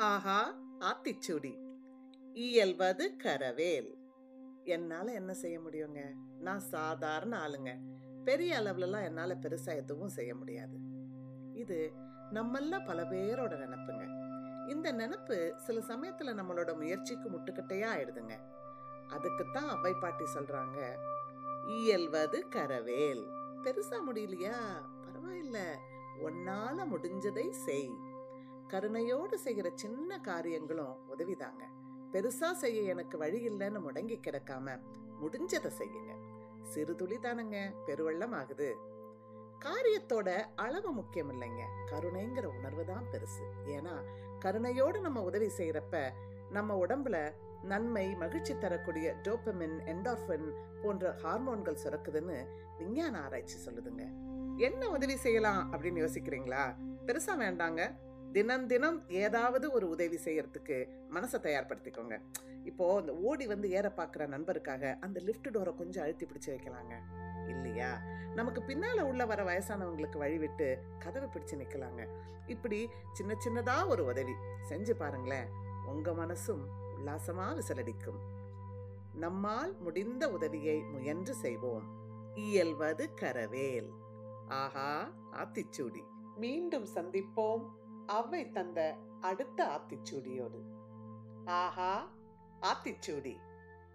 ஆஹா ஆத்திச்சூடி. இயல்வது கரவேல். என்னால் என்ன செய்ய முடியுங்க? நான் சாதாரண ஆளுங்க. பெரிய அளவுலலாம் என்னால் பெருசாக எதுவும் செய்ய முடியாது. இது நம்மள பல பேரோட நினப்புங்க. இந்த நினப்பு சில சமயத்தில் நம்மளோட முயற்சிக்கு முட்டுக்கட்டையாக ஆயிடுதுங்க. அதுக்குத்தான் அவை பாட்டி சொல்கிறாங்க இயல்வது கரவேல். பெருசா முடியலையா? பரவாயில்ல. உன்னால முடிஞ்சதை செய். கருணையோடு செய்கிற சின்ன காரியங்களும் உதவிதாங்க. பெருசா செய்ய எனக்கு வழி இல்லைன்னு முடங்கி கிடக்காம முடிஞ்சதை செய்யுங்க. சிறு துளி தானுங்க பெருவெள்ளம் ஆகுது. காரியத்தோட அளவு முக்கியம் இல்லைங்க. கருணைங்கிற உணர்வு தான் பெருசு. ஏன்னா கருணையோடு நம்ம உதவி செய்யறப்ப நம்ம உடம்புல நன்மை மகிழ்ச்சி தரக்கூடிய டோப்பமின் என்டார்பின் போன்ற ஹார்மோன்கள் சுரக்குதுன்னு விஞ்ஞான ஆராய்ச்சி சொல்லுதுங்க. என்ன உதவி செய்யலாம் அப்படின்னு யோசிக்கிறீங்களா? பெருசா வேண்டாங்க. தினம் தினம் ஏதாவது ஒரு உதவி செய்யறதுக்கு மனசை தயார்படுத்திக்கோங்க. இப்போ இந்த ஓடி வந்து ஏற பார்க்குற நண்பருக்காக அந்த லிஃப்ட் டோரை கொஞ்சம் அழுத்தி பிடிச்சு வைக்கலாங்க. இல்லையா? நமக்கு பின்னால உள்ள வர வயசானவங்களுக்கு வழி விட்டு கதவை பிடிச்சு நிக்கலாங்க. இப்படி சின்ன சின்னதா ஒரு உதவி செஞ்சு பாருங்களேன். உங்க மனசும் உல்லாசமா விசலடிக்கும். நம்மால் முடிந்த உதவியை முயன்று செய்வோம். இயல்வது கரவேல். ஆஹா ஆத்திச்சூடி. மீண்டும் சந்திப்போம். அவை தந்த அடுத்த ஆத்திச்சூடியோடு. ஆஹா ஆத்திச்சூடி.